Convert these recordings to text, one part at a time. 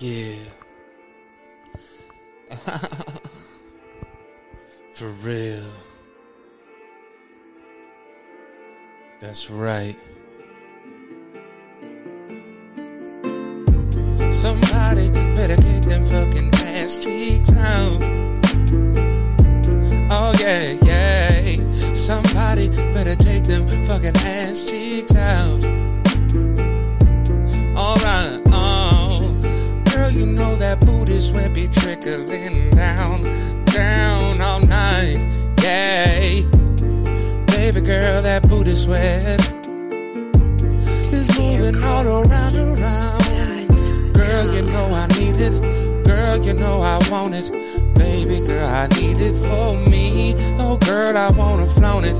Yeah. For real. That's right. Somebody better kick them fucking ass cheeks out. Oh yeah, yeah. Somebody better take them fucking ass cheeks out. Booty sweat be trickling down, down all night. Yeah. Baby girl, that booty sweat is moving all around, around. Girl, you know I need it. Girl, you know I want it. Baby girl, I need it for me. Oh, girl, I wanna flaunt it.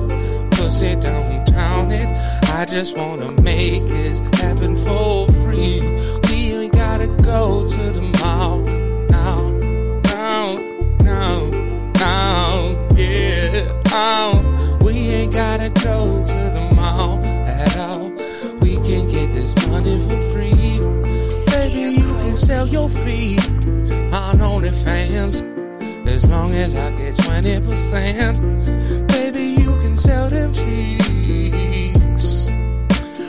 Pussy downtown it. I just wanna make this happen for free. We ain't gotta go to the mall. We ain't gotta go to the mall at all. We can get this money for free. Baby, you can sell your feet on OnlyFans. As long as I get 20%. Baby, you can sell them cheeks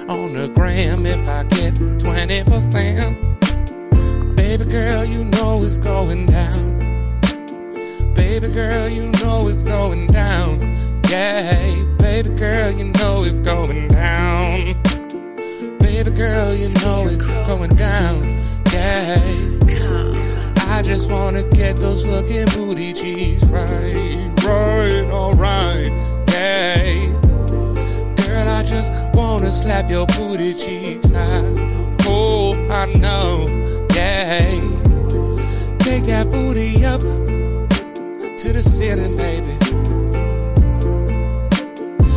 on the gram if I get 20%. Baby girl, you know it's going down. Baby girl, you know it's going down. Yeah, baby girl, you know it's going down. Baby girl, you know it's going down. Yeah. I just wanna get those fucking booty cheeks right, right, alright, yeah. Girl, I just wanna slap your booty cheeks now. Oh, I know, yeah. Take that booty up to the ceiling, baby.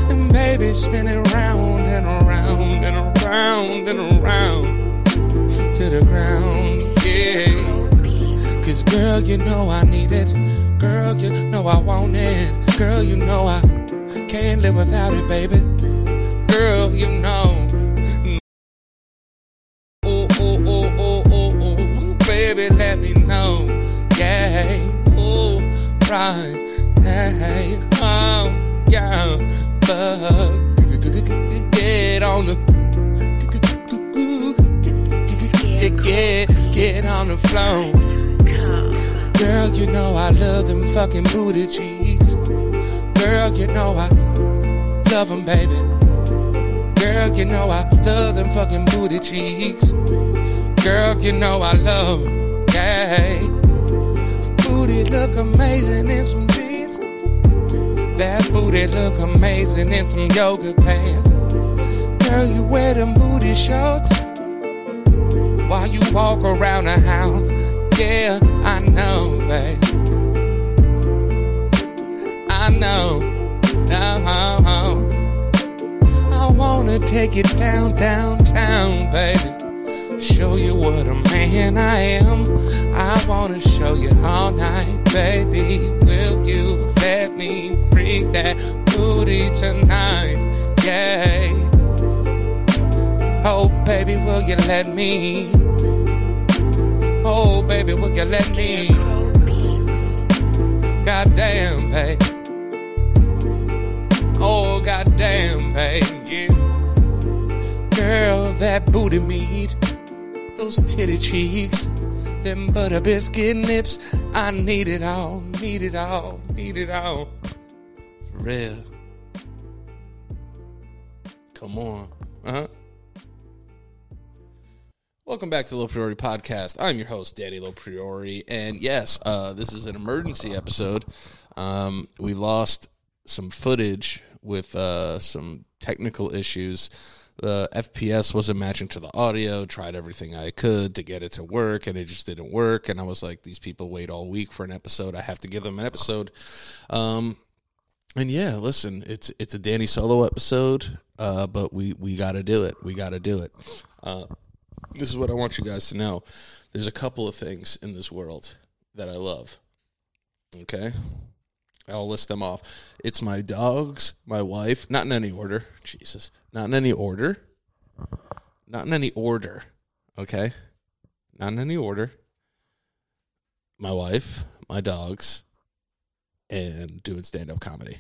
And baby, spin it round and around and around and around to the ground, yeah. Cause girl, you know I need it. Girl, you know I want it. Girl, you know I can't live without it, baby. Girl, you know. Get, get on the floor. Girl, you know I love them fucking booty cheeks. Girl, you know I love them, baby. Girl, you know I love them fucking booty cheeks. Girl, you know I love 'em, yeah. Booty look amazing in some jeans. That booty look amazing in some yoga pants. Girl, you wear them booty shorts while you walk around the house. Yeah, I know, babe. I know. No, I wanna take it down, downtown, baby. Show you what a man I am. I wanna show you all night, baby. Will you let me freak that booty tonight? Yeah. Oh, baby, will you let me? Oh, baby, will you let me? Goddamn, babe. Oh, goddamn, babe, yeah. Girl, that booty meat, those titty cheeks, them butter biscuit nips. I need it all, need it all, need it all. For real. Come on, huh? Welcome back to the Low Priority Podcast. I'm your host, Danny Low Priority, and yes, uh, this is an emergency episode. Um, we lost some footage with uh, some technical issues. The FPS wasn't matching to the audio. Tried everything I could to get it to work, and it just didn't work. And I was like, these people wait all week for an episode. I have to give them an episode. Um, and yeah, listen, it's it's a Danny solo episode, uh, but we we got to do it. We got to do it. This is what I want you guys to know. There's a couple of things in this world that I love. Okay? I'll list them off. It's my dogs, my wife, not in any order. Jesus. Not in any order. Not in any order. Okay? Not in any order. my wife, my dogs, and doing stand up comedy.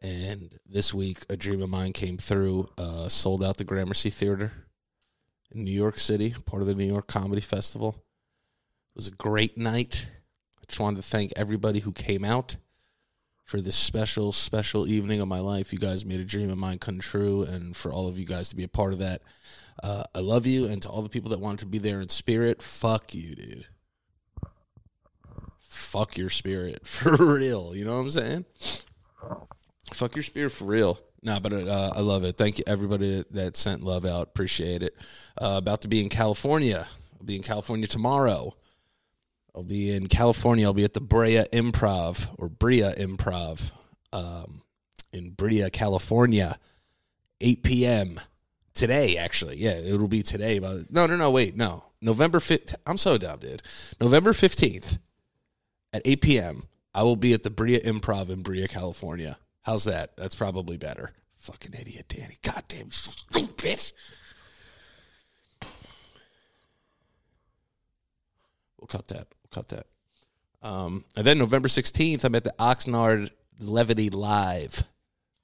And this week, a dream of mine came through. Uh, sold out the Gramercy Theater in New York City, part of the New York Comedy Festival. It was a great night. I just wanted to thank everybody who came out for this special, special evening of my life. You guys made a dream of mine come true, and for all of you guys to be a part of that, uh, I love you. And to all the people that wanted to be there in spirit, fuck you, dude. Fuck your spirit for real. You know what I'm saying? Fuck your spirit for real. No, but uh, I love it. Thank you, everybody that sent love out. Appreciate it. Uh, about to be in California. I'll be in California tomorrow. I'll be in California. I'll be at the Brea Improv or Brea Improv um, in Brea, California, 8 p.m. today. Actually, yeah, it'll be today. But no, no, no. Wait, no. November 5th. I'm so dumb, dude. November 15th at 8 p.m. I will be at the Brea Improv in Brea, California. How's that? That's probably better. Fucking idiot, Danny. Goddamn bitch. We'll cut that. We'll cut that. Um, and then November 16th, I'm at the Oxnard Levity Live.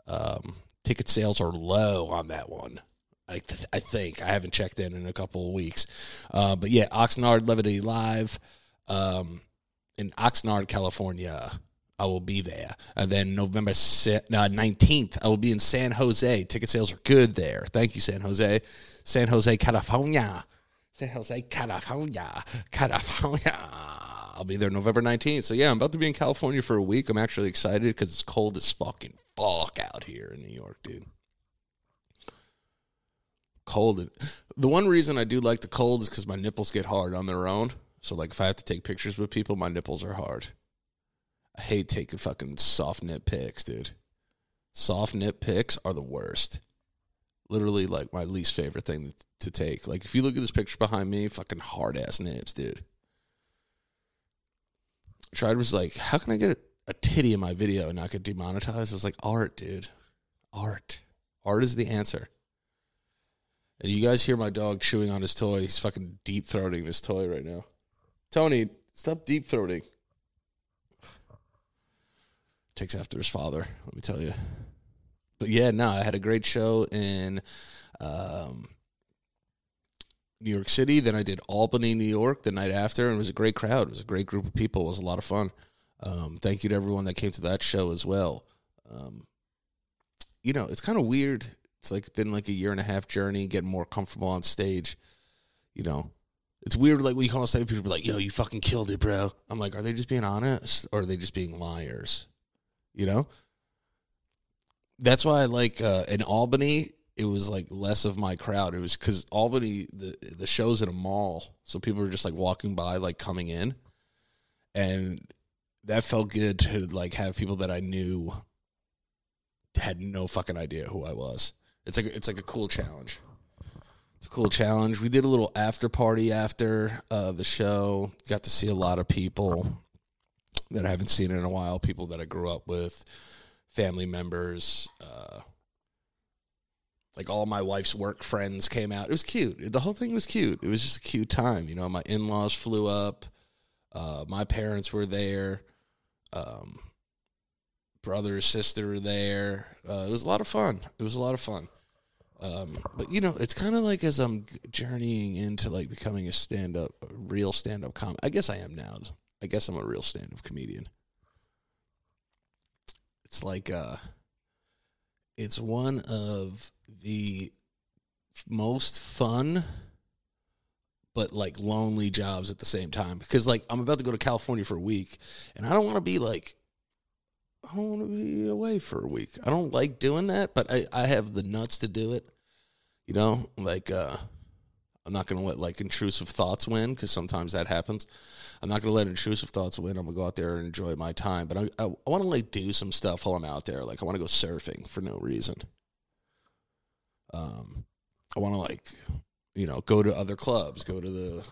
Um, ticket sales are low on that one. I, th- I think. I haven't checked in in a couple of weeks. Uh, but yeah, Oxnard Levity Live um, in Oxnard, California. I will be there. And then November 19th, uh, I will be in San Jose. Ticket sales are good there. Thank you, San Jose. San Jose, California. San Jose, California. California. I'll be there November 19th. So, yeah, I'm about to be in California for a week. I'm actually excited because it's cold as fucking fuck out here in New York, dude. Cold. The one reason I do like the cold is because my nipples get hard on their own. So, like, if I have to take pictures with people, my nipples are hard. I hate taking fucking soft nip pics, dude. Soft nip pics are the worst. Literally, like my least favorite thing to take. Like, if you look at this picture behind me, fucking hard ass nips, dude. Tried was like, how can I get a titty in my video and not get demonetized? I was like, art, dude. Art. Art is the answer. And you guys hear my dog chewing on his toy. He's fucking deep throating this toy right now. Tony, stop deep throating takes after his father. Let me tell you. But yeah, no, I had a great show in um, New York City. Then I did Albany, New York, the night after, and it was a great crowd. It was a great group of people. It was a lot of fun. Um, thank you to everyone that came to that show as well. Um, you know, it's kind of weird. It's like been like a year and a half journey, getting more comfortable on stage. You know, it's weird. Like when you come on stage, people are like, "Yo, you fucking killed it, bro." I'm like, are they just being honest or are they just being liars? You know that's why I like uh, in Albany. It was like less of my crowd. It was because Albany the the show's in a mall, so people were just like walking by, like coming in, and that felt good to like have people that I knew had no fucking idea who I was. It's like it's like a cool challenge. It's a cool challenge. We did a little after party after uh, the show. Got to see a lot of people that I haven't seen in a while, people that I grew up with, family members, uh, like all my wife's work friends came out. It was cute. The whole thing was cute. It was just a cute time. You know, my in laws flew up. Uh, my parents were there. Um, brother, sister were there. Uh, it was a lot of fun. It was a lot of fun. Um, but you know, it's kind of like as I'm journeying into like becoming a stand up, real stand up comic. I guess I am now. I guess I'm a real stand up comedian. It's like uh it's one of the most fun but like lonely jobs at the same time because like I'm about to go to California for a week and I don't want to be like I don't want to be away for a week. I don't like doing that, but I I have the nuts to do it. You know, like uh I'm not going to let like intrusive thoughts win because sometimes that happens. I'm not going to let intrusive thoughts win. I'm going to go out there and enjoy my time. But I, I, I want to like do some stuff while I'm out there. Like I want to go surfing for no reason. Um, I want to like, you know, go to other clubs, go to the,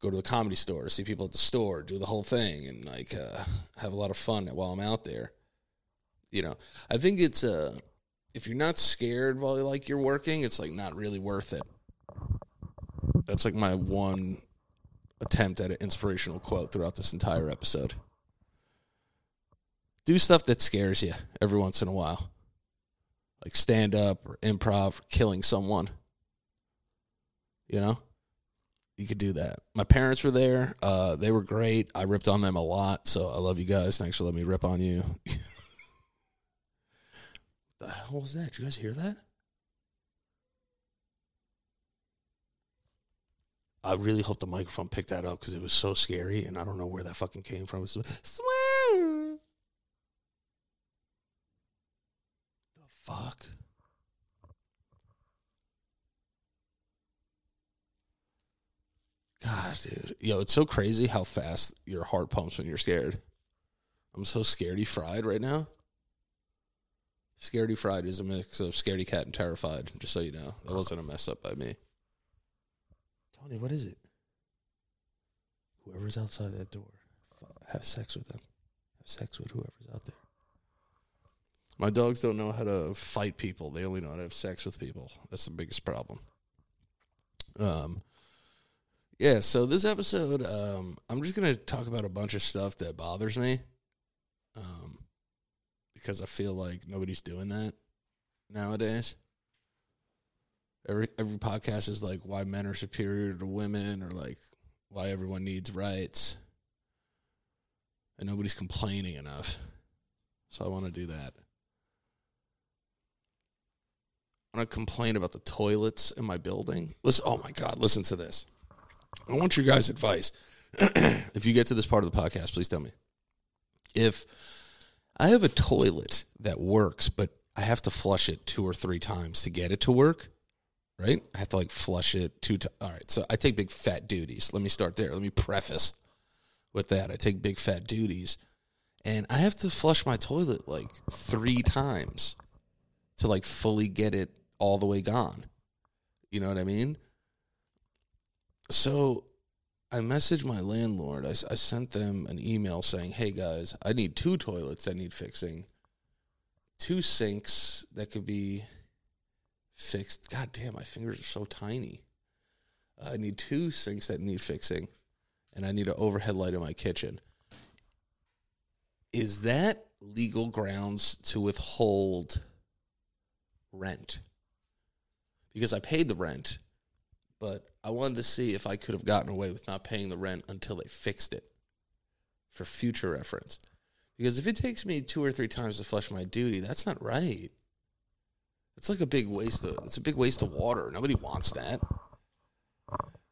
go to the comedy store, see people at the store, do the whole thing, and like uh, have a lot of fun while I'm out there. You know, I think it's uh, if you're not scared while like you're working, it's like not really worth it that's like my one attempt at an inspirational quote throughout this entire episode. Do stuff that scares you every once in a while, like stand up or improv, or killing someone. You know, you could do that. My parents were there. Uh, they were great. I ripped on them a lot, so I love you guys. Thanks for letting me rip on you. the hell was that? Did you guys hear that? I really hope the microphone picked that up because it was so scary, and I don't know where that fucking came from. It was, Swim. The fuck. God, dude. Yo, it's so crazy how fast your heart pumps when you're scared. I'm so scaredy fried right now. Scaredy fried is a mix of scaredy cat and terrified, just so you know. That wasn't a mess up by me. Tony, what is it? Whoever's outside that door, have sex with them. Have sex with whoever's out there. My dogs don't know how to fight people. They only know how to have sex with people. That's the biggest problem. Um, yeah. So this episode, um, I'm just gonna talk about a bunch of stuff that bothers me, um, because I feel like nobody's doing that nowadays. Every every podcast is like why men are superior to women, or like why everyone needs rights, and nobody's complaining enough. So I want to do that. I want to complain about the toilets in my building. Listen, oh my god, listen to this. I want your guys' advice. if you get to this part of the podcast, please tell me. If I have a toilet that works, but I have to flush it two or three times to get it to work, right? I have to like flush it two times. All right, so I take big fat duties. Let me start there. Let me preface with that. I take big fat duties, and I have to flush my toilet like three times to like fully get it all the way gone. You know what I mean? So I messaged my landlord. I, I sent them an email saying, hey guys, I need two toilets that need fixing, two sinks that could be fixed. God damn, my fingers are so tiny. I need two sinks that need fixing, and I need an overhead light in my kitchen. Is that legal grounds to withhold rent? Because I paid the rent, but I wanted to see if I could have gotten away with not paying the rent until they fixed it for future reference. Because if it takes me two or three times to flush my duty, that's not right. It's like a big waste of it's a big waste of water. Nobody wants that.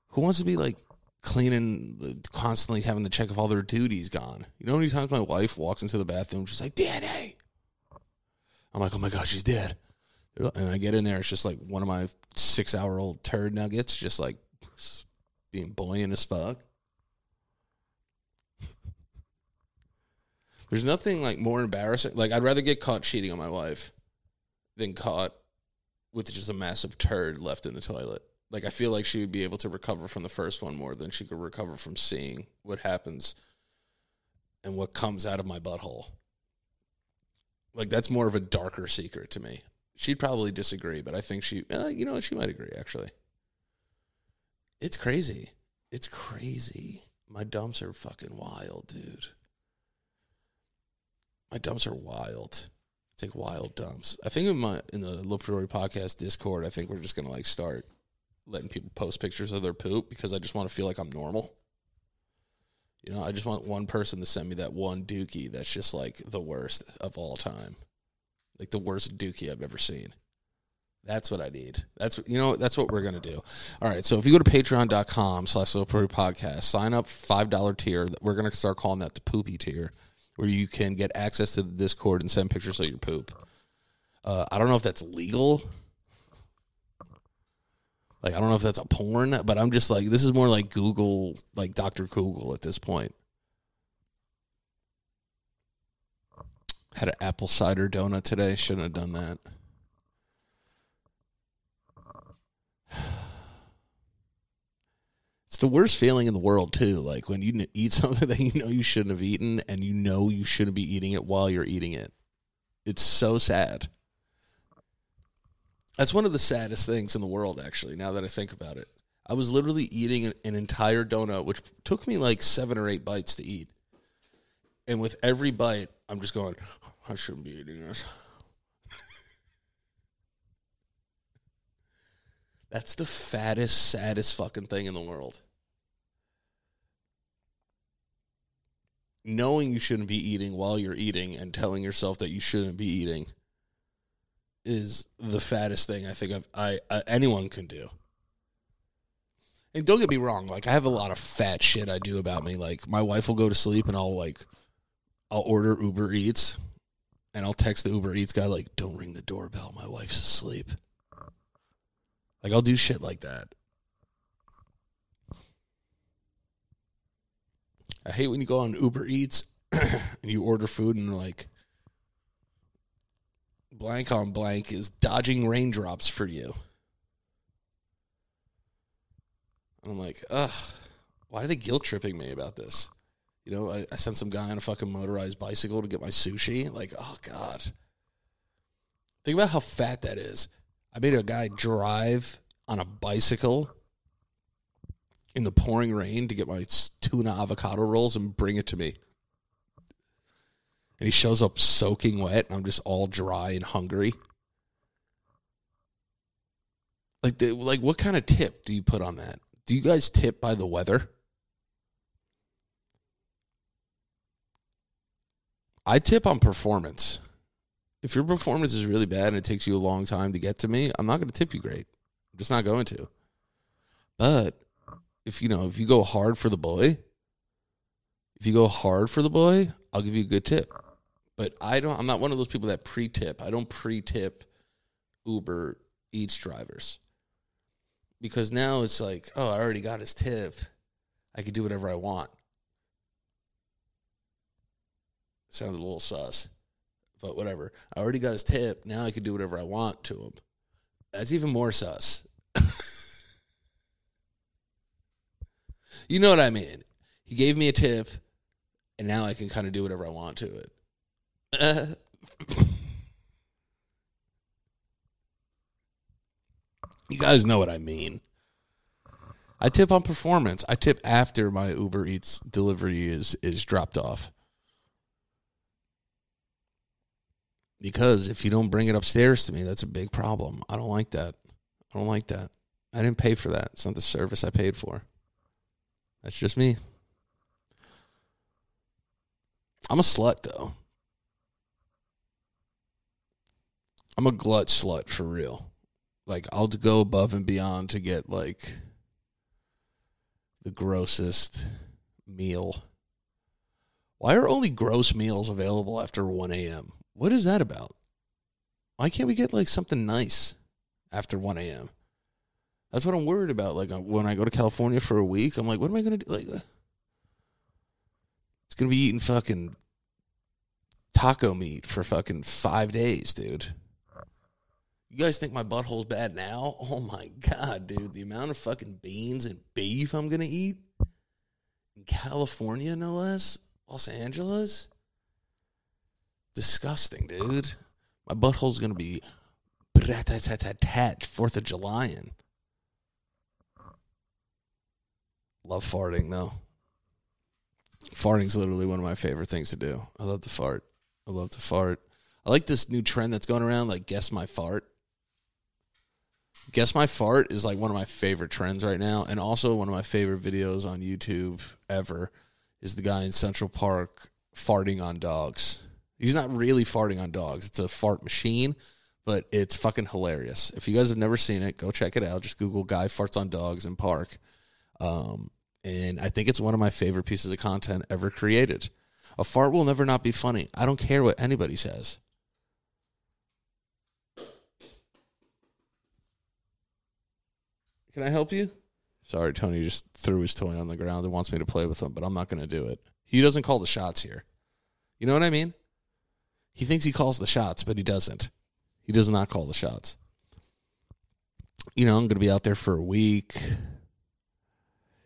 Who wants to be like cleaning constantly having to check if all their duties gone? You know how many times my wife walks into the bathroom, she's like, Daddy. I'm like, oh my god, she's dead. And I get in there, it's just like one of my six hour old turd nuggets, just like being buoyant as fuck. There's nothing like more embarrassing. Like I'd rather get caught cheating on my wife than caught with just a massive turd left in the toilet. Like I feel like she would be able to recover from the first one more than she could recover from seeing what happens and what comes out of my butthole. Like that's more of a darker secret to me. She'd probably disagree, but I think she, uh, you know, she might agree actually. It's crazy. It's crazy. My dumps are fucking wild, dude. My dumps are wild. Take wild dumps. I think in my in the Priority Podcast Discord, I think we're just gonna like start letting people post pictures of their poop because I just want to feel like I'm normal. You know, I just want one person to send me that one dookie that's just like the worst of all time. Like the worst dookie I've ever seen. That's what I need. That's you know that's what we're gonna do. All right. So if you go to patreon.com slash podcast, sign up five dollar tier. We're gonna start calling that the poopy tier, where you can get access to the Discord and send pictures of your poop. Uh, I don't know if that's legal. Like I don't know if that's a porn, but I'm just like this is more like Google, like Doctor Google at this point. Had an apple cider donut today. Shouldn't have done that. It's the worst feeling in the world too. Like when you eat something that you know you shouldn't have eaten, and you know you shouldn't be eating it while you're eating it. It's so sad. That's one of the saddest things in the world, actually. Now that I think about it, I was literally eating an, entire donut, which took me like seven or eight bites to eat. And with every bite, I'm just going, I shouldn't be eating this. That's the fattest, saddest fucking thing in the world. Knowing you shouldn't be eating while you're eating and telling yourself that you shouldn't be eating is the fattest thing I think I've, I, I anyone can do. And don't get me wrong, like I have a lot of fat shit I do about me. Like my wife will go to sleep and I'll like I'll order Uber Eats and I'll text the Uber Eats guy like, "Don't ring the doorbell, my wife's asleep." Like I'll do shit like that. I hate when you go on Uber Eats and you order food and like blank on blank is dodging raindrops for you. And I'm like, ugh, why are they guilt tripping me about this? You know, I, I sent some guy on a fucking motorized bicycle to get my sushi. Like, oh God. Think about how fat that is. I made a guy drive on a bicycle in the pouring rain to get my tuna avocado rolls and bring it to me. And he shows up soaking wet, and I'm just all dry and hungry. Like, the, like, what kind of tip do you put on that? Do you guys tip by the weather? I tip on performance. If your performance is really bad and it takes you a long time to get to me, I'm not going to tip you great. I'm just not going to. But if you know, if you go hard for the boy, if you go hard for the boy, I'll give you a good tip. But I don't I'm not one of those people that pre-tip. I don't pre-tip Uber Eats drivers. Because now it's like, oh, I already got his tip. I could do whatever I want. Sounds a little sus. But whatever. I already got his tip. Now I can do whatever I want to him. That's even more sus. you know what I mean? He gave me a tip, and now I can kind of do whatever I want to it. You guys know what I mean. I tip on performance. I tip after my Uber Eats delivery is is dropped off. Because if you don't bring it upstairs to me, that's a big problem. I don't like that. I don't like that. I didn't pay for that. It's not the service I paid for. That's just me. I'm a slut though. I'm a glut slut for real. Like I'll go above and beyond to get like the grossest meal. Why are only gross meals available after 1 a.m.? What is that about? Why can't we get like something nice after 1 a.m.? That's what I'm worried about. Like uh, when I go to California for a week, I'm like, what am I to do? Like, uh, it's to be eating fucking taco meat for fucking five days, dude. You guys think my butthole's bad now? Oh my god, dude. The amount of fucking beans and beef I'm gonna eat in California, no less. Los Angeles. Disgusting, dude. My butthole's gonna be tat Fourth of July in. Love farting though. Farting's literally one of my favorite things to do. I love to fart. I love to fart. I like this new trend that's going around, like guess my fart. Guess my fart is like one of my favorite trends right now, and also one of my favorite videos on YouTube ever is the guy in Central Park farting on dogs. He's not really farting on dogs; it's a fart machine, but it's fucking hilarious. If you guys have never seen it, go check it out. Just Google "guy farts on dogs" in park, um, and I think it's one of my favorite pieces of content ever created. A fart will never not be funny. I don't care what anybody says. Can I help you? Sorry, Tony just threw his toy on the ground and wants me to play with him, but I'm not going to do it. He doesn't call the shots here. You know what I mean? He thinks he calls the shots, but he doesn't. He does not call the shots. You know, I'm going to be out there for a week.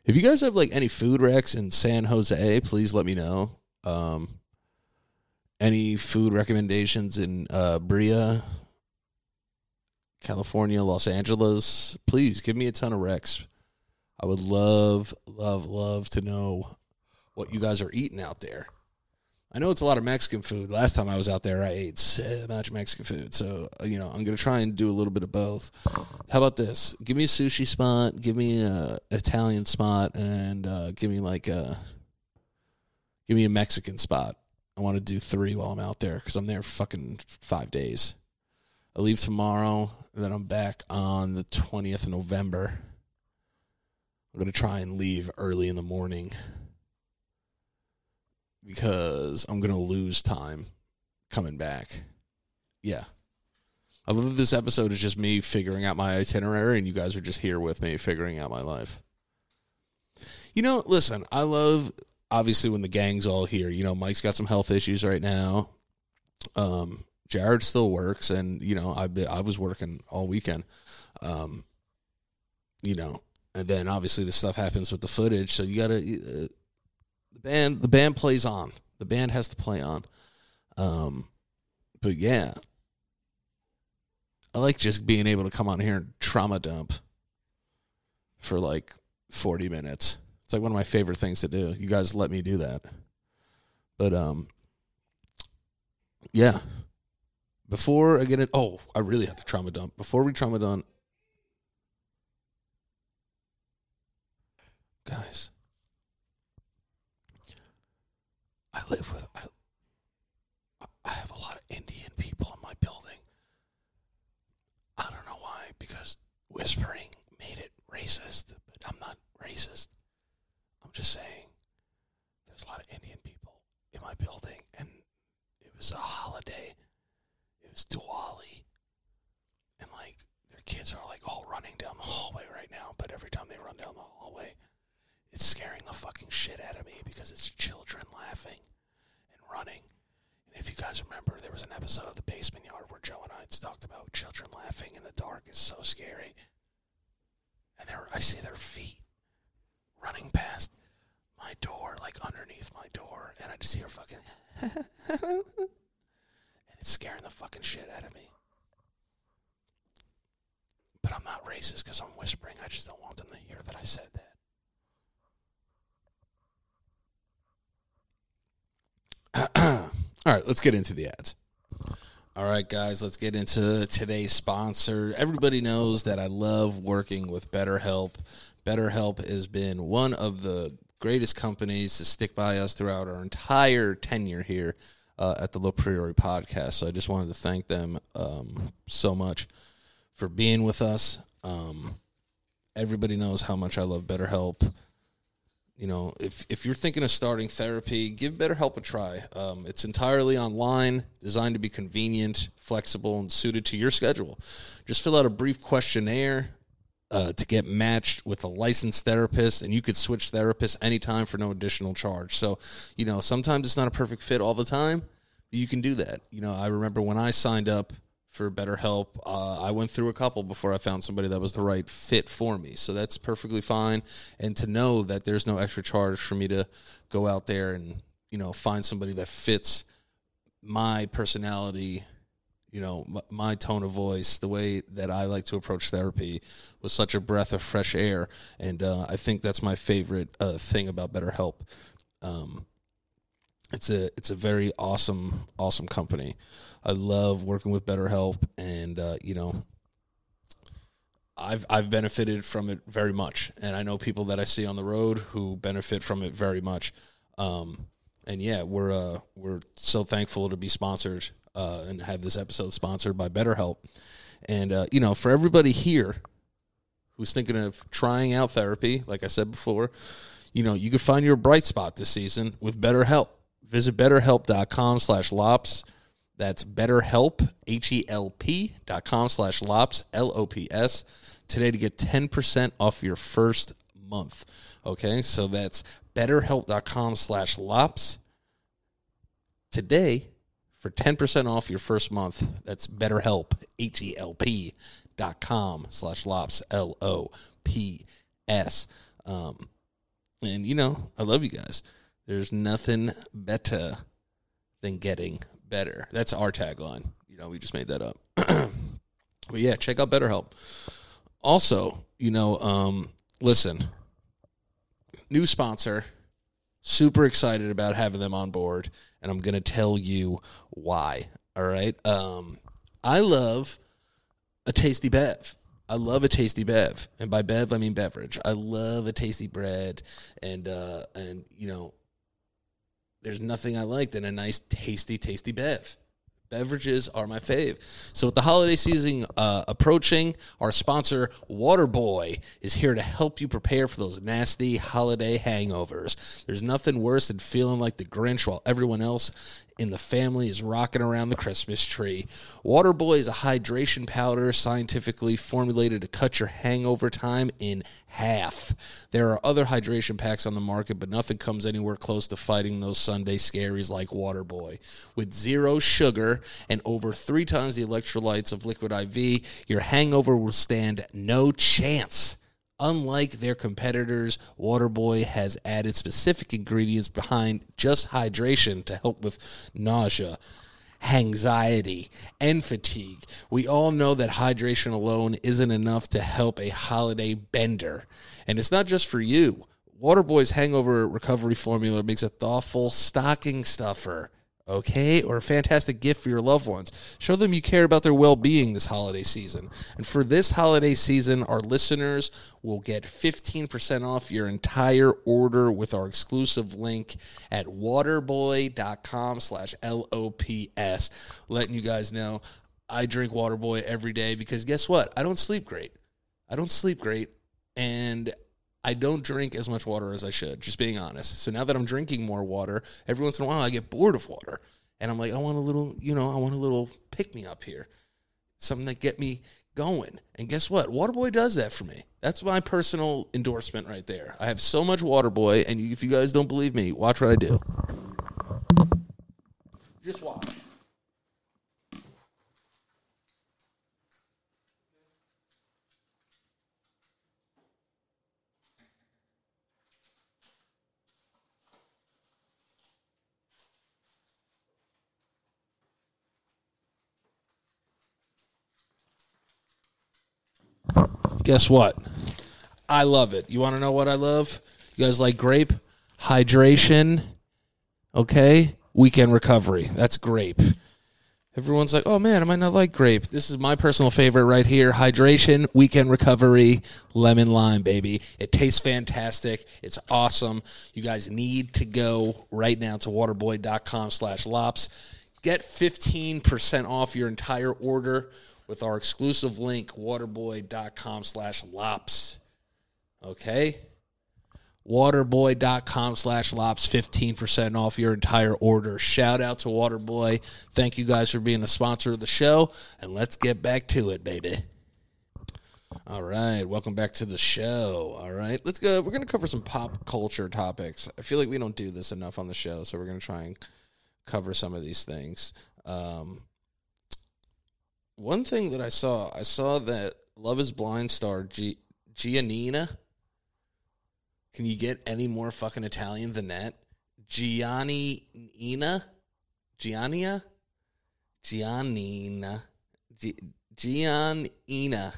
If you guys have like any food wrecks in San Jose, please let me know. Um, any food recommendations in uh, Brea, California, Los Angeles, please give me a ton of wrecks. I would love, love, love to know what you guys are eating out there. I know it's a lot of Mexican food. Last time I was out there, I ate so much Mexican food. So, uh, you know, I'm going to try and do a little bit of both. How about this? Give me a sushi spot, give me a Italian spot, and uh, give me like a give me a Mexican spot. I want to do three while I'm out there because I'm there fucking five days. I leave tomorrow, and then I'm back on the 20th of November. I'm going to try and leave early in the morning because I'm going to lose time coming back. Yeah. I love that this episode is just me figuring out my itinerary, and you guys are just here with me figuring out my life. You know, listen, I love obviously when the gang's all here. You know, Mike's got some health issues right now. Um, Jared still works, and you know, I I was working all weekend. Um, you know, and then obviously the stuff happens with the footage, so you gotta. Uh, the band, the band plays on. The band has to play on. Um, but yeah, I like just being able to come on here and trauma dump for like forty minutes. It's like one of my favorite things to do. You guys let me do that. But um, yeah. Before I get it, oh, I really have to trauma dump. Before we trauma dump, guys, I live with I, I have a lot of Indian people in my building. I don't know why, because whispering made it racist, but I'm not racist. I'm just saying there's a lot of Indian people in my building and it was a holiday. It was Diwali. And like their kids are like all running down the hallway right now, but every time they run down the hallway, it's scaring the fucking shit out of me because it's children laughing and running. And if you guys remember, there was an episode of The Basement Yard where Joe and I talked about children laughing in the dark is so scary. And there, I see their feet running past my door, like underneath my door, and I just hear fucking, and it's scaring the fucking shit out of me. But I'm not racist because I'm whispering. I just don't want them to hear that I said that. All right, let's get into the ads. All right, guys, let's get into today's sponsor. Everybody knows that I love working with BetterHelp. BetterHelp has been one of the greatest companies to stick by us throughout our entire tenure here uh, at the Low Priori podcast. So I just wanted to thank them um, so much for being with us. Um, everybody knows how much I love BetterHelp. You know, if if you're thinking of starting therapy, give BetterHelp a try. Um, it's entirely online, designed to be convenient, flexible, and suited to your schedule. Just fill out a brief questionnaire uh, to get matched with a licensed therapist, and you could switch therapists anytime for no additional charge. So, you know, sometimes it's not a perfect fit all the time, but you can do that. You know, I remember when I signed up for BetterHelp, uh, I went through a couple before I found somebody that was the right fit for me. So that's perfectly fine. And to know that there's no extra charge for me to go out there and, you know, find somebody that fits my personality you know my tone of voice the way that i like to approach therapy was such a breath of fresh air and uh, i think that's my favorite uh, thing about betterhelp um, it's a it's a very awesome awesome company i love working with betterhelp and uh, you know I've I've benefited from it very much, and I know people that I see on the road who benefit from it very much. Um, and yeah, we're uh, we're so thankful to be sponsored uh, and have this episode sponsored by BetterHelp. And uh, you know, for everybody here who's thinking of trying out therapy, like I said before, you know, you can find your bright spot this season with BetterHelp. Visit betterhelp.com slash. That's betterhelp, H-E-L-P dot com slash lops, L-O-P-S, today to get 10% off your first month. Okay, so that's betterhelp.com slash lops. Today, for 10% off your first month. That's BetterHelp, H-E-L-P dot com slash lops, L-O-P-S. Um, and, you know, I love you guys. There's nothing better than getting better. That's our tagline. You know, we just made that up. but yeah, check out BetterHelp. Also, you know, um, listen, new sponsor. Super excited about having them on board, and I'm to tell you why. All right. Um, I love a tasty bev. I love a tasty bev, and by bev I mean beverage. I love a tasty bread, and uh, and you know, there's nothing I like than a nice tasty tasty bev. Beverages are my fave. So, with the holiday season uh, approaching, our sponsor, Waterboy, is here to help you prepare for those nasty holiday hangovers. There's nothing worse than feeling like the Grinch while everyone else in the family is rocking around the Christmas tree. Waterboy is a hydration powder scientifically formulated to cut your hangover time in half. There are other hydration packs on the market, but nothing comes anywhere close to fighting those Sunday scaries like Waterboy. With zero sugar and over three times the electrolytes of Liquid IV, your hangover will stand no chance. Unlike their competitors, Waterboy has added specific ingredients behind just hydration to help with nausea, anxiety, and fatigue. We all know that hydration alone isn't enough to help a holiday bender. And it's not just for you. Waterboy's hangover recovery formula makes a thoughtful stocking stuffer okay, or a fantastic gift for your loved ones. Show them you care about their well being this holiday season. And for this holiday season, our listeners will get 15% off your entire order with our exclusive link at waterboy.com slash L-O-P-S. Letting you guys know I drink Waterboy every day because guess what? I don't sleep great. I don't sleep great. And I don't drink as much water as I should, just being honest. So now that I'm drinking more water, every once in a while I get bored of water. And I'm like, I want a little, you know, I want a little pick me up here. Something that get me going. And guess what? Waterboy does that for me. That's my personal endorsement right there. I have so much Waterboy, and if you guys don't believe me, watch what I do. Just watch. Guess what? I love it. You want to know what I love? You guys like grape? Hydration. Okay. Weekend recovery. That's grape. Everyone's like, oh man, I might not like grape. This is my personal favorite right here. Hydration, weekend recovery, lemon lime, baby. It tastes fantastic. It's awesome. You guys need to go right now to waterboy.com slash lops. Get 15% off your entire order with our exclusive link, waterboy.com slash lops. Okay? Waterboy.com slash lops, 15% off your entire order. Shout out to Waterboy. Thank you guys for being a sponsor of the show. And let's get back to it, baby. All right, welcome back to the show. All right, let's go. We're going to cover some pop culture topics. I feel like we don't do this enough on the show, so we're going to try and cover some of these things. Um, one thing that I saw, I saw that Love Is Blind star G- Giannina. Can you get any more fucking Italian than that? Gianni Ina, Giannia, Giannina, G- Giannina,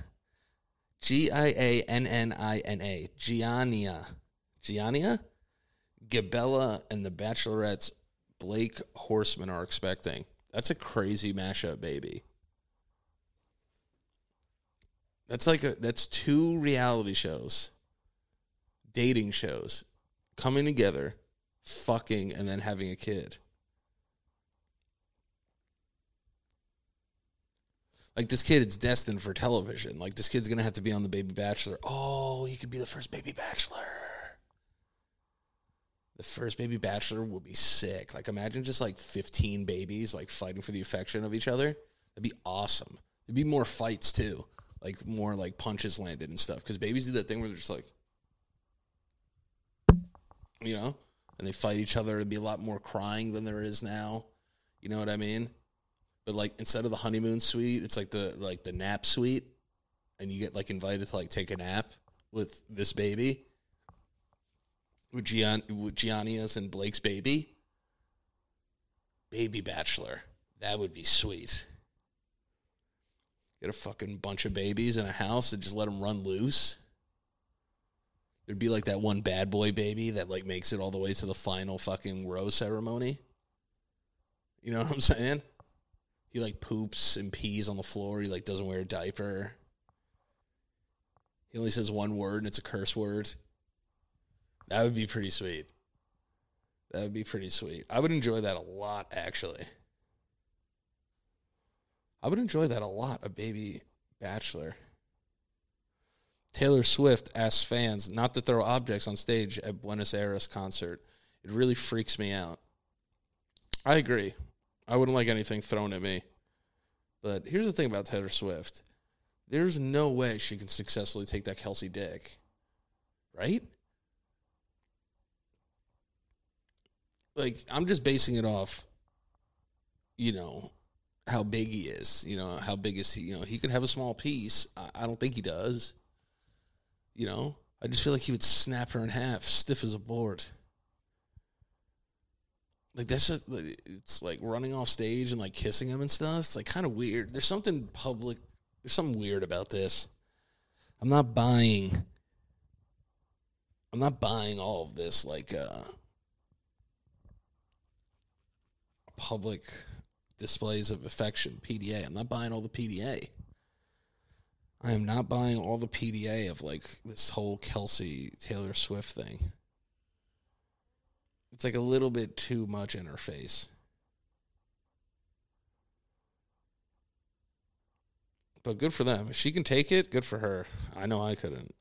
G I A N N I N A, Giannia, Giannia, Gabella, and the Bachelorette's Blake Horstmann are expecting. That's a crazy mashup, baby. That's like a that's two reality shows, dating shows, coming together, fucking, and then having a kid. Like this kid is destined for television. Like this kid's gonna have to be on the Baby Bachelor. Oh, he could be the first Baby Bachelor. The first Baby Bachelor would be sick. Like imagine just like fifteen babies like fighting for the affection of each other. That'd be awesome. There'd be more fights too like more like punches landed and stuff. Because babies do that thing where they're just like, you know, and they fight each other. It'd be a lot more crying than there is now. You know what I mean? But like instead of the honeymoon suite, it's like the like the nap suite, and you get like invited to like take a nap with this baby, with Gian with Giannia's and Blake's baby. Baby bachelor, that would be sweet. Get a fucking bunch of babies in a house and just let them run loose. There'd be like that one bad boy baby that like makes it all the way to the final fucking rose ceremony. You know what I'm saying? He like poops and pees on the floor. He like doesn't wear a diaper. He only says one word and it's a curse word. That would be pretty sweet. That would be pretty sweet. I would enjoy that a lot, actually. I would enjoy that a lot, a baby bachelor. Taylor Swift asks fans not to throw objects on stage at Buenos Aires concert. It really freaks me out. I agree. I wouldn't like anything thrown at me. But here's the thing about Taylor Swift. There's no way she can successfully take that Kelce dick. Right? Like, I'm just basing it off, you know, how big he is. You know, how big is he? You know, he could have a small piece. I, I don't think he does. You know, I just feel like he would snap her in half, stiff as a board. Like that's a, it's like running off stage and like kissing him and stuff. It's like kind of weird. There's something public. There's something weird about this. I'm not buying. I'm not buying all of this like uh public displays of affection, PDA. I'm not buying all the PDA. I am not buying all the PDA of like this whole Kelce Taylor Swift thing. It's like a little bit too much in her face. But good for them. If she can take it, good for her. I know I couldn't.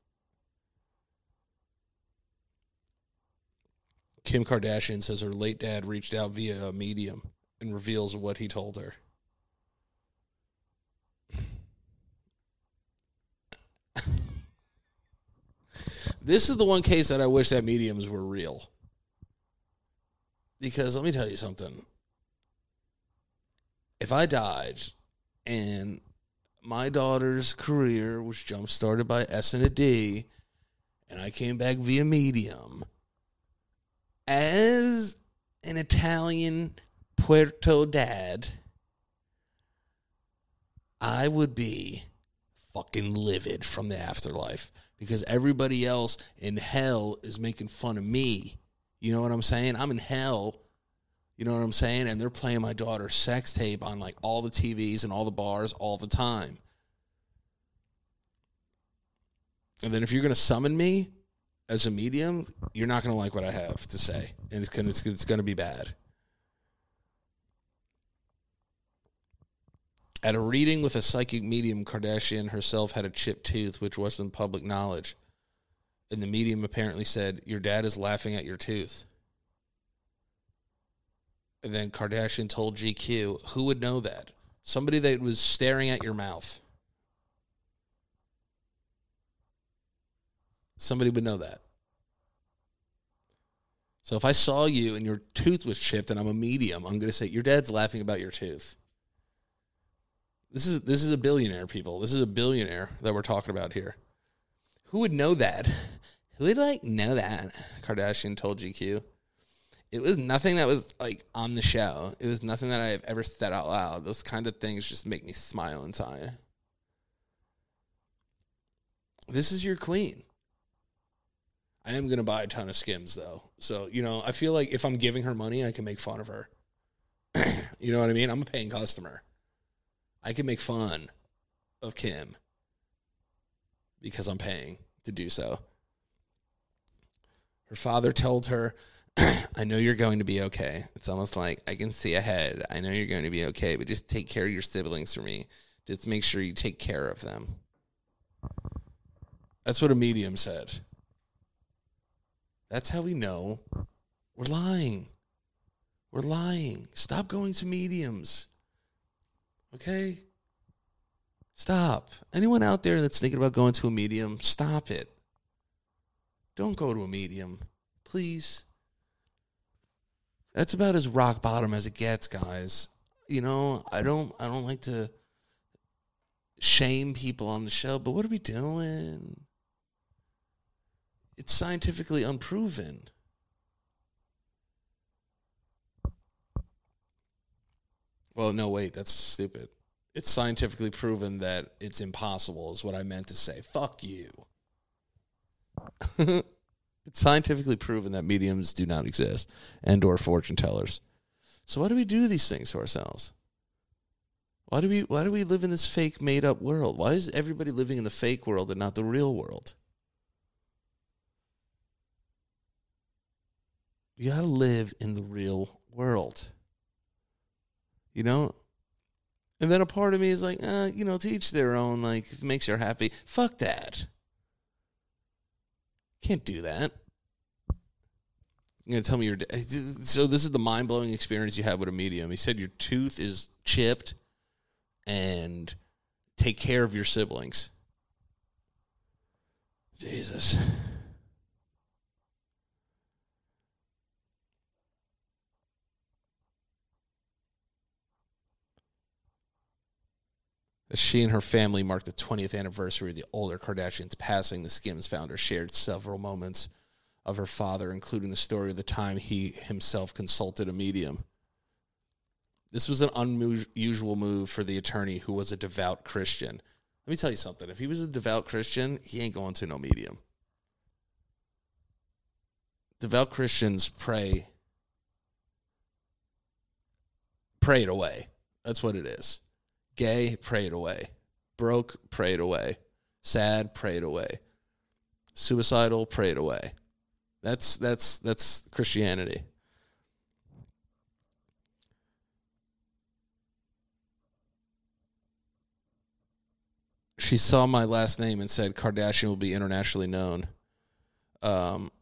Kim Kardashian says her late dad reached out via a medium and reveals what he told her. this is the one case that I wish that mediums were real. Because let me tell you something. If I died and my daughter's career was jump started by S and a D, and I came back via medium as an Italian Puerto dad, I would be fucking livid from the afterlife because everybody else in hell is making fun of me. You know what I'm saying? I'm in hell. You know what I'm saying? And they're playing my daughter's sex tape on like all the TVs and all the bars all the time. And then if you're going to summon me as a medium, you're not going to like what I have to say. And it's going to, it's going to be bad. At a reading with a psychic medium, Kardashian herself had a chipped tooth, which wasn't public knowledge. And the medium apparently said, Your dad is laughing at your tooth. And then Kardashian told GQ, Who would know that? Somebody that was staring at your mouth. Somebody would know that. So if I saw you and your tooth was chipped and I'm a medium, I'm going to say, Your dad's laughing about your tooth. This is this is a billionaire, people. This is a billionaire that we're talking about here. Who would know that? Who would like know that? Kardashian told GQ. It was nothing that was like on the show. It was nothing that I've ever said out loud. Those kind of things just make me smile inside. This is your queen. I am gonna buy a ton of skims though. So, you know, I feel like if I'm giving her money, I can make fun of her. you know what I mean? I'm a paying customer. I can make fun of Kim because I'm paying to do so. Her father told her, I know you're going to be okay. It's almost like I can see ahead. I know you're going to be okay, but just take care of your siblings for me. Just make sure you take care of them. That's what a medium said. That's how we know we're lying. We're lying. Stop going to mediums. Okay? Stop. Anyone out there that's thinking about going to a medium, stop it. Don't go to a medium. Please. That's about as rock bottom as it gets, guys. You know, I don't I don't like to shame people on the show, but what are we doing? It's scientifically unproven. Well, no, wait, that's stupid. It's scientifically proven that it's impossible, is what I meant to say. Fuck you. It's scientifically proven that mediums do not exist and or fortune tellers. So why do we do these things to ourselves? Why do we why do we live in this fake made up world? Why is everybody living in the fake world and not the real world? You got to live in the real world. You know? And then a part of me is like, uh, you know, teach their own. Like, if it makes you happy, fuck that. Can't do that. You're gonna tell me your so this is the mind blowing experience you had with a medium. He said your tooth is chipped, and take care of your siblings. Jesus. She and her family marked the 20th anniversary of the older Kardashians passing, the Skims founder shared several moments of her father, including the story of the time he himself consulted a medium. This was an unusual move for the attorney who was a devout Christian. Let me tell you something. If he was a devout Christian, he ain't going to no medium. Devout Christians pray pray it away. That's what it is. Gay, pray it away. Broke, pray it away. Sad, pray it away. Suicidal, pray it away. That's that's that's Christianity. She saw my last name and said Kardashian will be internationally known. Um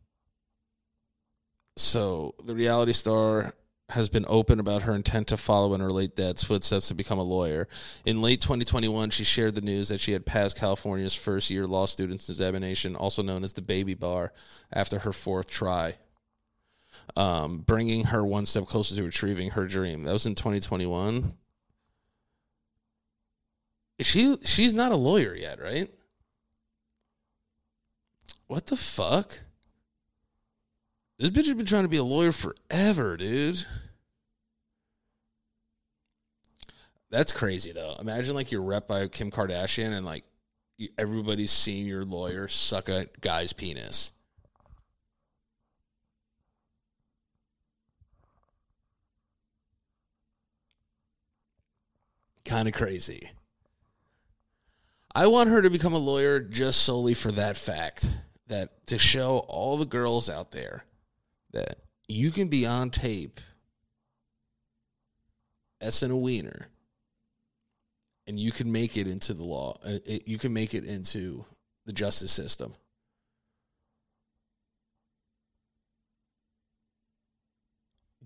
so the reality star has been open about her intent to follow in her late dad's footsteps to become a lawyer. In late 2021, she shared the news that she had passed California's first year law students examination, also known as the baby bar, after her fourth try, um, bringing her one step closer to achieving her dream. That was in 2021. She she's not a lawyer yet, right? What the fuck? This bitch has been trying to be a lawyer forever, dude. That's crazy though. Imagine like you're rep by Kim Kardashian and like everybody's seeing your lawyer suck a guy's penis. Kind of crazy. I want her to become a lawyer just solely for that fact that to show all the girls out there that you can be on tape S and a wiener and you can make it into the law uh, you can make it into the justice system.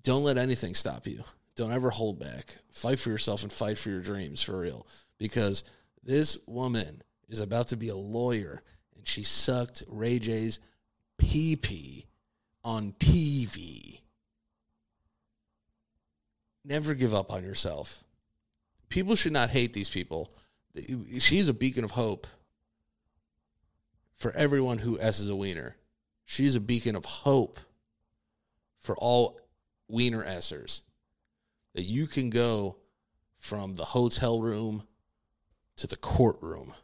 Don't let anything stop you. Don't ever hold back. Fight for yourself and fight for your dreams for real. Because this woman is about to be a lawyer and she sucked ray j's pee pee on TV. Never give up on yourself. People should not hate these people. She's a beacon of hope for everyone who S's a wiener. She's a beacon of hope for all wiener Sers. That you can go from the hotel room to the courtroom.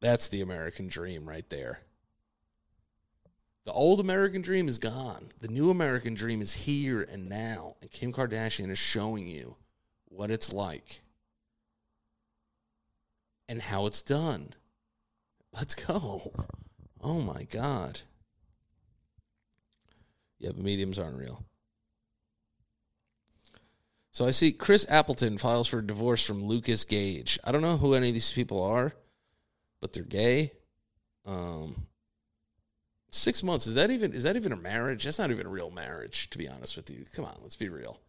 That's the American dream right there. The old American dream is gone. The new American dream is here and now. And Kim Kardashian is showing you what it's like and how it's done. Let's go. Oh my God. Yeah, mediums aren't real. So I see Chris Appleton files for divorce from Lucas Gage. I don't know who any of these people are, but they're gay. Um, Six months is that even is that even a marriage? That's not even a real marriage, to be honest with you. Come on, let's be real.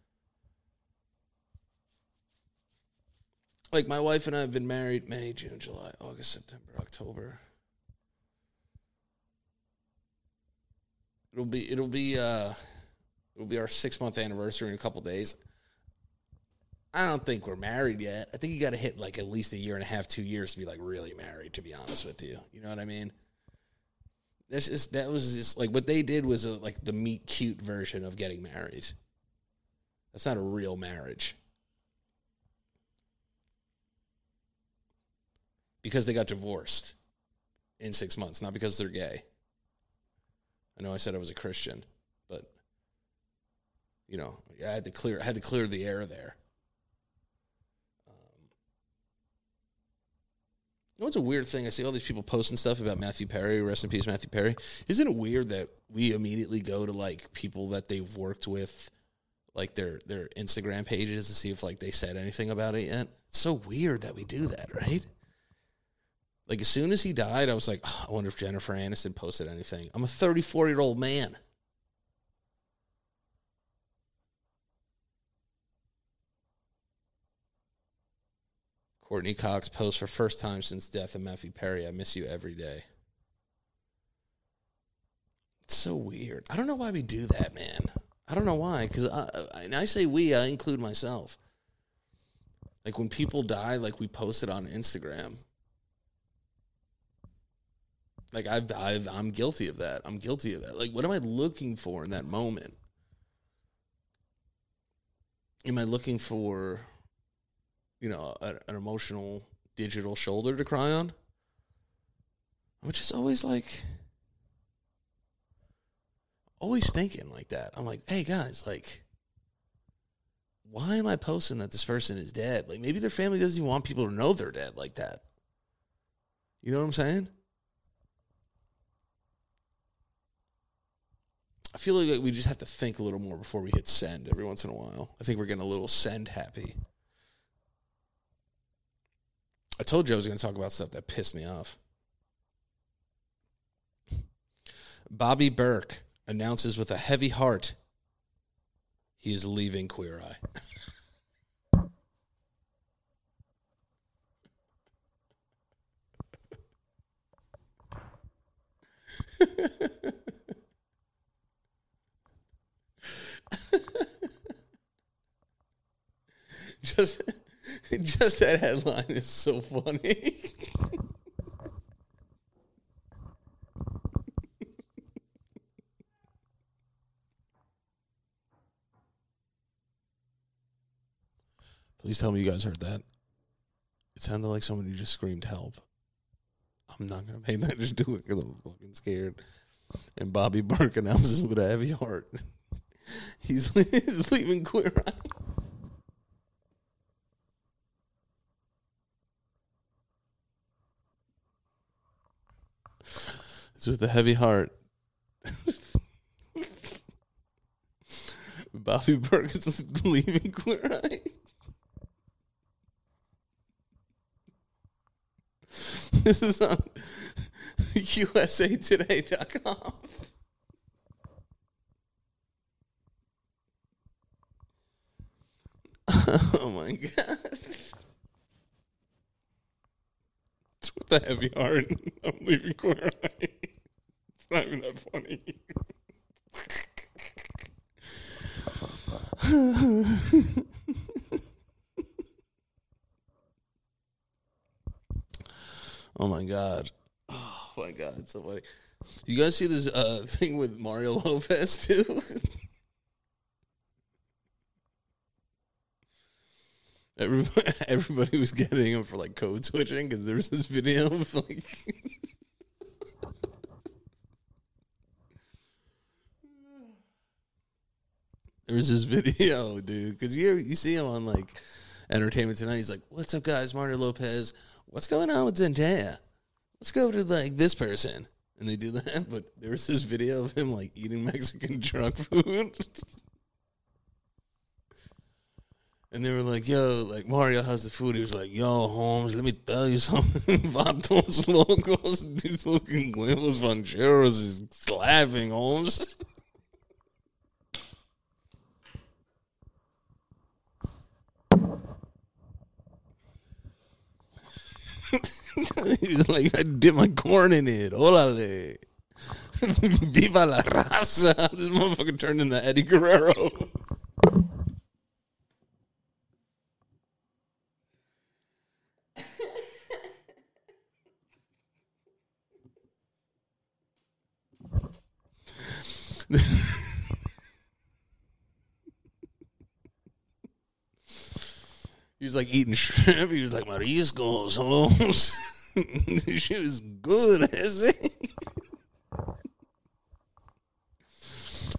Like my wife and I have been married May, June, July, August, September, October. It'll be it'll be uh it'll be our six month anniversary in a couple days. I don't think we're married yet. I think you got to hit like at least a year and a half, two years to be like really married. To be honest with you, you know what I mean. That's just that was just like what they did was a, like the meet cute version of getting married. That's not a real marriage. Because they got divorced in six months, not because they're gay. I know I said I was a Christian, but you know, I had to clear I had to clear the air there. You know, it's a weird thing. I see all these people posting stuff about Matthew Perry. Rest in peace, Matthew Perry. Isn't it weird that we immediately go to like people that they've worked with, like their their Instagram pages to see if like they said anything about it yet? It's so weird that we do that, right? Like as soon as he died, I was like, oh, I wonder if Jennifer Aniston posted anything. I'm a 34 year old man. Courteney Cox posts for first time since death of Matthew Perry. I miss you every day. It's so weird. I don't know why we do that, man. I don't know why. Because I, I, and I say we, I include myself. Like when people die, like we post it on Instagram. Like I've, I've, I'm guilty of that. I'm guilty of that. Like, what am I looking for in that moment? Am I looking for, you know, a, an emotional digital shoulder to cry on? I'm just always like, always thinking like that. I'm like, hey guys, like, why am I posting that this person is dead? Like, maybe their family doesn't even want people to know they're dead like that. You know what I'm saying? I feel like we just have to think a little more before we hit send every once in a while. I think we're getting a little send happy. I told you I was going to talk about stuff that pissed me off. Bobby Berk announces with a heavy heart he is leaving Queer Eye. just just that headline is so funny. Please tell me you guys heard that. It sounded like somebody just screamed help. I'm not gonna make that just do it because I'm fucking scared. And Bobby Berk announces with a heavy heart. he's, he's leaving Queer Eye. It's with a heavy heart. Bobby Berk is leaving Queer Eye. This is on USAToday.com. Oh my god. It's with a heavy heart. I'm leaving Queer Eye. It's not even that funny. oh my god. Oh my god, it's so funny. You guys see this uh, thing with Mario Lopez too? Everybody, everybody was getting him for like code switching because there was this video of like this video, dude. Because you you see him on like Entertainment Tonight. He's like, "What's up, guys? Mario Lopez. What's going on with Zendaya? Let's go to like this person." And they do that, but there was this video of him like eating Mexican drunk food. And they were like, yo, like Mario has the food. He was like, yo, Holmes, let me tell you something. Vatos locos, these fucking huevos rancheros is slapping, Holmes. he was like, I dip my corn in it. Órale. Viva la raza. This motherfucker turned into Eddie Guerrero. He was like eating shrimp. He was like, Mariscos, Holmes. this shit is good, is it?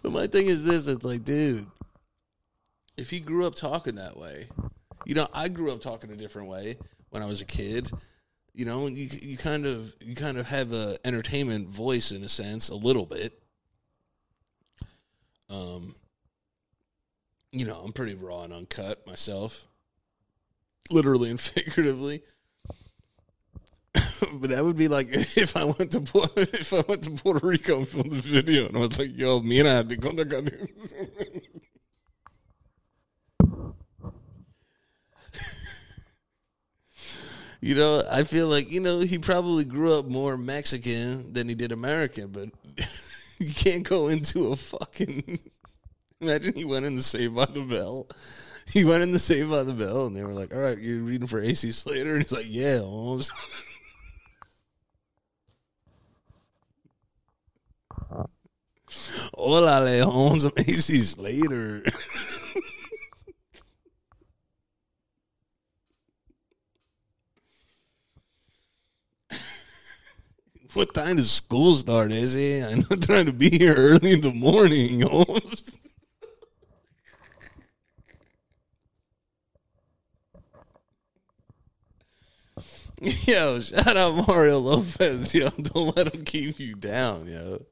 But my thing is this: it's like, dude, if he grew up talking that way, you know, I grew up talking a different way when I was a kid. You know, you you kind of you kind of have a entertainment voice in a sense, a little bit. Um, you know, I'm pretty raw and uncut myself, literally and figuratively. but that would be like if I went to Pu- if I went to Puerto Rico and filmed the video and I was like, "Yo, mira, te conto que-" You know, I feel like you know he probably grew up more Mexican than he did American, but you can't go into a fucking. Imagine he went in the Saved by the Bell. He went in the Saved by the Bell, and they were like, "All right, you're reading for AC Slater," and he's like, "Yeah." Holmes." Hola, Holmes. I'm AC Slater. what time does school start, it? I'm not trying to be here early in the morning. Yo, shout out Mario Lopez, yo. Don't let him keep you down, yo.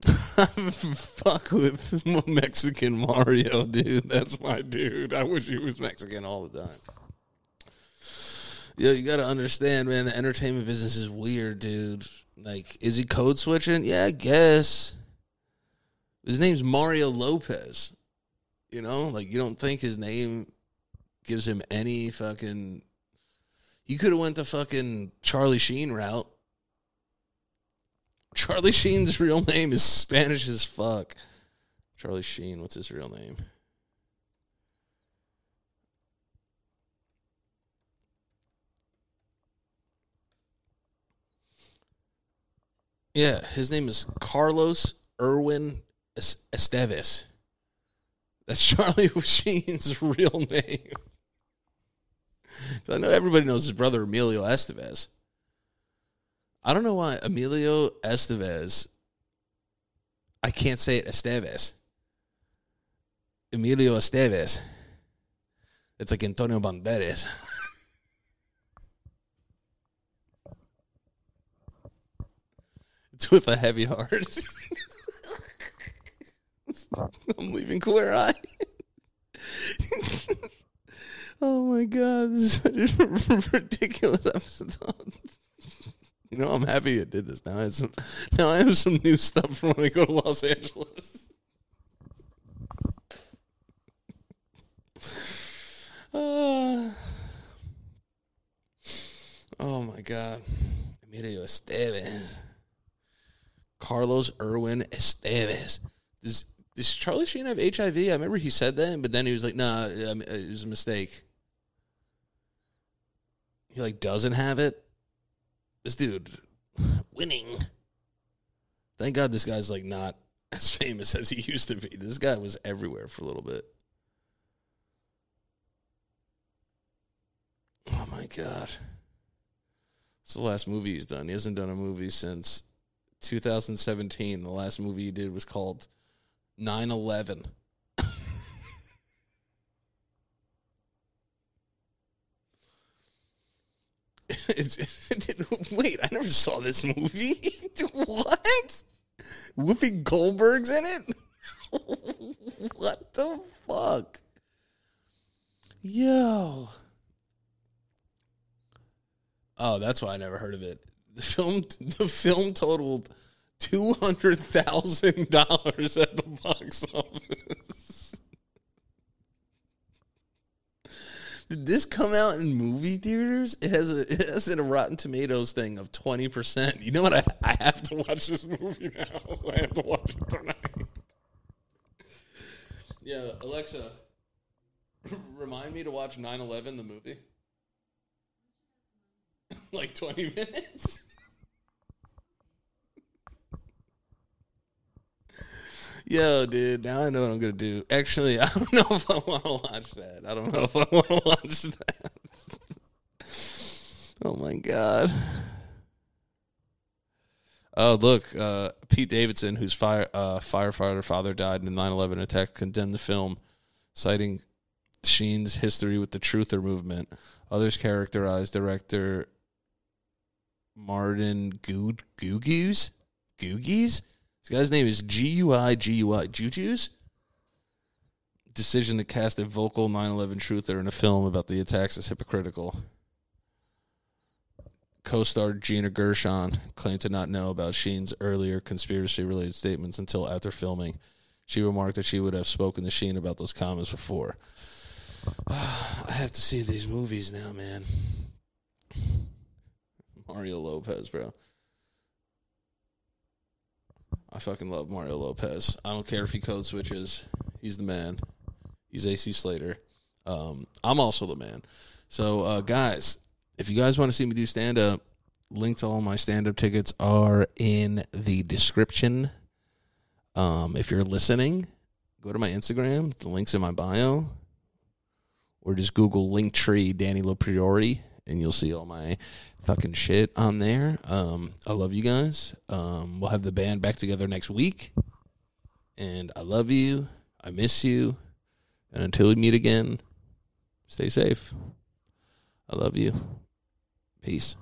Fuck with Mexican Mario, dude. That's my dude. I wish he was Mexican all the time. Yo, you gotta understand, man. The entertainment business is weird, dude. Like, is he code switching? Yeah, I guess. His name's Mario Lopez. You know, like you don't think his name gives him any fucking. You could have went the fucking Charlie Sheen route. Charlie Sheen's real name is Spanish as fuck. Charlie Sheen, what's his real name? Yeah, his name is Carlos Irwin Estevez. That's Charlie Sheen's real name. I know everybody knows his brother Emilio Estevez. I don't know why Emilio Estevez. I can't say it Esteves. Emilio Estevez. It's like Antonio Banderas. it's with a heavy heart. I'm leaving Queer Eye. oh my god, this is such a ridiculous episode. You know, I'm happy I did this. Now I have some, now I have some new stuff for when I go to Los Angeles. Uh, oh my God. Emilio Estevez. Carlos Irwin Estevez. Does, does Charlie Sheen have HIV? I remember he said that, but then he was like, nah, it was a mistake. He like doesn't have it. This dude winning. Thank God this guy's like not as famous as he used to be. This guy was everywhere for a little bit. Oh my God. It's the last movie he's done. He hasn't done a movie since 2017. The last movie he did was called 9 11. Wait, I never saw this movie. what? Whoopi Goldberg's in it? what the fuck? Yo. Oh, that's why I never heard of it. The film the film totaled two hundred thousand dollars at the box office. Did this come out in movie theaters? It has a it has a Rotten Tomatoes thing of twenty percent. You know what? I, I have to watch this movie now. I have to watch it tonight. Yeah, Alexa, remind me to watch 9-11, the movie. like twenty minutes. Yo, dude, now I know what I'm gonna do. Actually, I don't know if I want to watch that. I don't know if I want to watch that. oh my god. Oh, look, uh, Pete Davidson, whose fire uh, firefighter father died in the 9/11 attack, condemned the film, citing Sheen's history with the Truther movement. Others characterized director Martin Good Gugies Gugies. This guy's name is G U I G U I Juju's. Decision to cast a vocal 9/11 truther in a film about the attacks is hypocritical. Co-star Gina Gershon claimed to not know about Sheen's earlier conspiracy-related statements until after filming. She remarked that she would have spoken to Sheen about those comments before. I have to see these movies now, man. Mario Lopez, bro. I fucking love Mario Lopez. I don't care if he code switches. He's the man. He's AC Slater. Um, I'm also the man. So, uh, guys, if you guys want to see me do stand up, link to all my stand up tickets are in the description. Um, if you're listening, go to my Instagram. The link's in my bio. Or just Google Linktree Danny Lopriori and you'll see all my fucking shit on there. Um, I love you guys. Um, we'll have the band back together next week. And I love you. I miss you. And until we meet again, stay safe. I love you. Peace.